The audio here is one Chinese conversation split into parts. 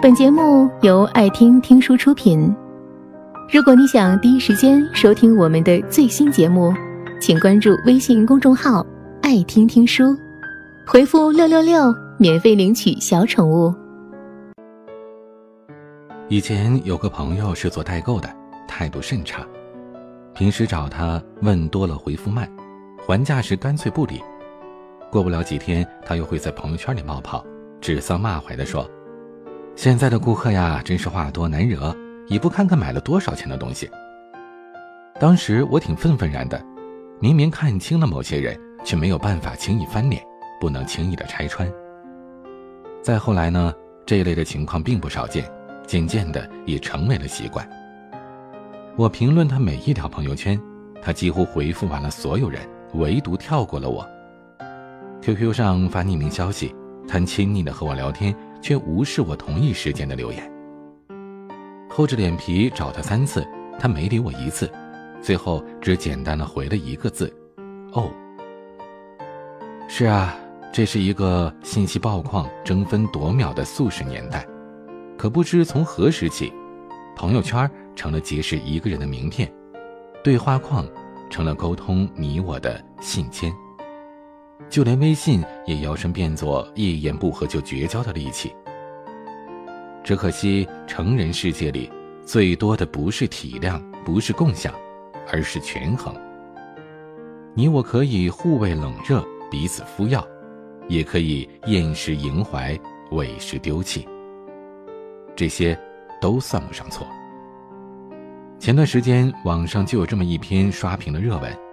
本节目由爱听听书出品。如果你想第一时间收听我们的最新节目，请关注微信公众号“爱听听书”，回复“六六六”免费领取小宠物。以前有个朋友是做代购的，态度甚差，平时找他问多了回复慢，还价时干脆不理。过不了几天，他又会在朋友圈里冒泡，指桑骂槐的说：“现在的顾客呀，真是话多难惹，也不看看买了多少钱的东西。”当时我挺愤愤然的，明明看清了某些人，却没有办法轻易翻脸，不能轻易的拆穿。再后来呢，这一类的情况并不少见，渐渐的也成为了习惯。我评论他每一条朋友圈，他几乎回复完了所有人，唯独跳过了我。QQ 上发匿名消息，他亲昵的和我聊天，却无视我同一时间的留言。厚着脸皮找他三次，他没理我一次，最后只简单的回了一个字：“哦。”是啊，这是一个信息爆矿、争分夺秒的速食年代，可不知从何时起，朋友圈成了结识一个人的名片，对话框成了沟通你我的信笺。就连微信也摇身变作一言不合就绝交的利器。只可惜，成人世界里最多的不是体谅，不是共享，而是权衡。你我可以互为冷热，彼此敷药，也可以厌时迎怀，委时丢弃。这些都算不上错。前段时间，网上就有这么一篇刷屏的热文。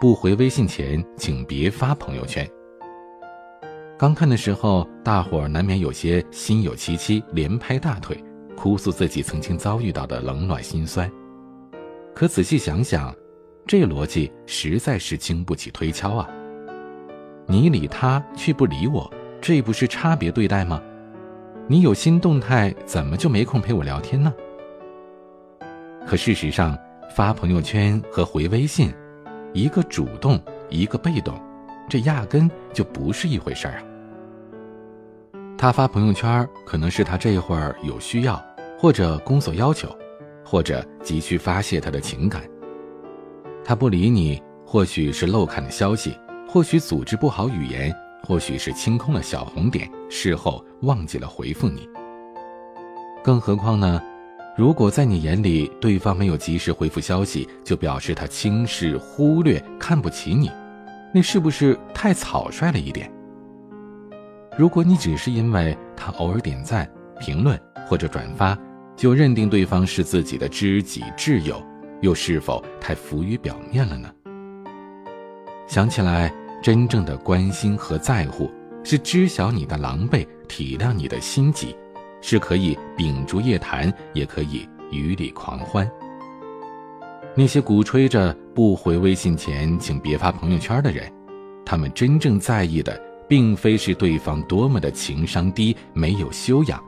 不回微信前，请别发朋友圈。刚看的时候，大伙儿难免有些心有戚戚，连拍大腿，哭诉自己曾经遭遇到的冷暖心酸。可仔细想想，这逻辑实在是经不起推敲啊！你理他却不理我，这不是差别对待吗？你有新动态，怎么就没空陪我聊天呢？可事实上，发朋友圈和回微信。一个主动，一个被动，这压根就不是一回事儿啊！他发朋友圈，可能是他这会儿有需要，或者工作要求，或者急需发泄他的情感。他不理你，或许是漏看的消息，或许组织不好语言，或许是清空了小红点，事后忘记了回复你。更何况呢？如果在你眼里，对方没有及时回复消息，就表示他轻视、忽略、看不起你，那是不是太草率了一点？如果你只是因为他偶尔点赞、评论或者转发，就认定对方是自己的知己挚友，又是否太浮于表面了呢？想起来，真正的关心和在乎，是知晓你的狼狈，体谅你的心急。是可以秉烛夜谈，也可以雨里狂欢。那些鼓吹着不回微信前请别发朋友圈的人，他们真正在意的，并非是对方多么的情商低、没有修养，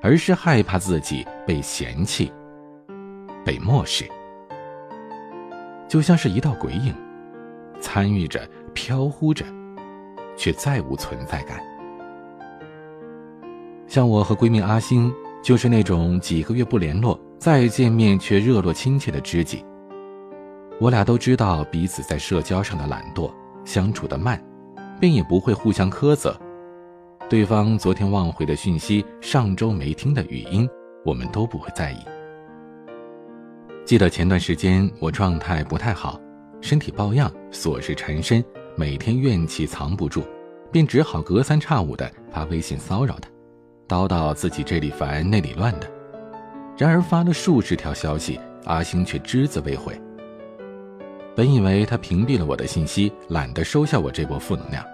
而是害怕自己被嫌弃、被漠视，就像是一道鬼影，参与着、飘忽着，却再无存在感。像我和闺蜜阿星，就是那种几个月不联络，再见面却热络亲切的知己。我俩都知道彼此在社交上的懒惰，相处的慢，便也不会互相苛责。对方昨天忘回的讯息，上周没听的语音，我们都不会在意。记得前段时间我状态不太好，身体抱恙，琐事缠身，每天怨气藏不住，便只好隔三差五的发微信骚扰他。叨叨自己这里烦那里乱的，然而发了数十条消息，阿星却只字未回。本以为他屏蔽了我的信息，懒得收下我这波负能量，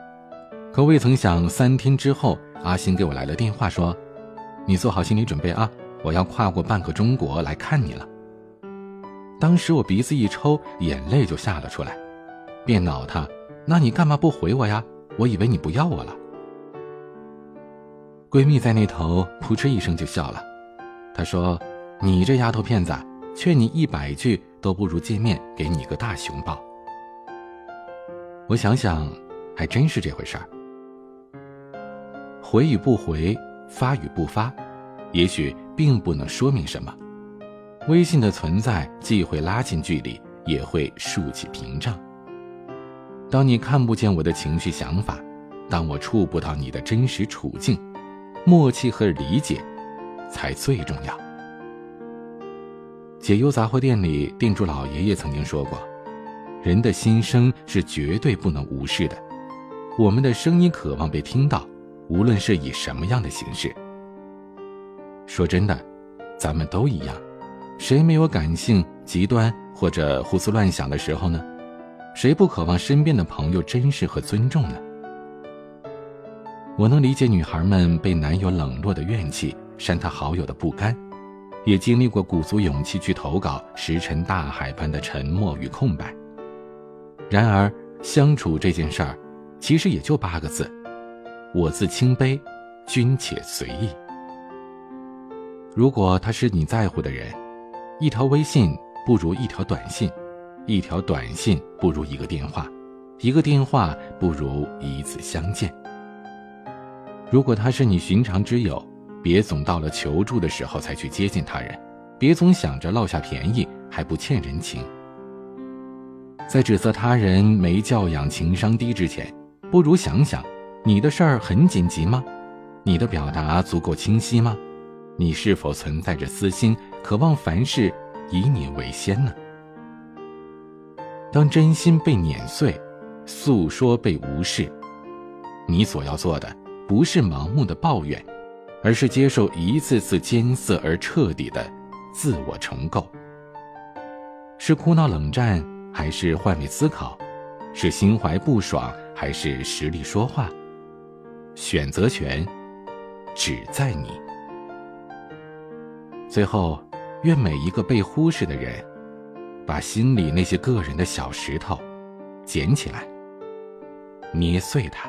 可未曾想三天之后，阿星给我来了电话，说：“你做好心理准备啊，我要跨过半个中国来看你了。”当时我鼻子一抽，眼泪就下了出来，便恼他：“那你干嘛不回我呀？我以为你不要我了。”闺蜜在那头扑哧一声就笑了，她说：“你这丫头片子，劝你一百句都不如见面给你个大熊抱。”我想想，还真是这回事儿。回与不回，发与不发，也许并不能说明什么。微信的存在既会拉近距离，也会竖起屏障。当你看不见我的情绪想法，当我触不到你的真实处境，默契和理解才最重要。解忧杂货店里店主老爷爷曾经说过：“人的心声是绝对不能无视的，我们的声音渴望被听到，无论是以什么样的形式。”说真的，咱们都一样。谁没有感性极端或者胡思乱想的时候呢？谁不渴望身边的朋友珍视和尊重呢？我能理解女孩们被男友冷落的怨气，删他好友的不甘，也经历过鼓足勇气去投稿，石沉大海般的沉默与空白。然而，相处这件事儿，其实也就八个字：我自清杯，君且随意。如果他是你在乎的人。一条微信不如一条短信，一条短信不如一个电话，一个电话不如一次相见。如果他是你寻常之友，别总到了求助的时候才去接近他人，别总想着落下便宜还不欠人情。在指责他人没教养、情商低之前，不如想想，你的事儿很紧急吗？你的表达足够清晰吗？你是否存在着私心，渴望凡事以你为先呢？当真心被碾碎，诉说被无视，你所要做的不是盲目的抱怨，而是接受一次次艰涩而彻底的自我重构。是哭闹冷战，还是换位思考？是心怀不爽，还是实力说话？选择权只在你。最后，愿每一个被忽视的人，把心里那些个人的小石头捡起来，捏碎它。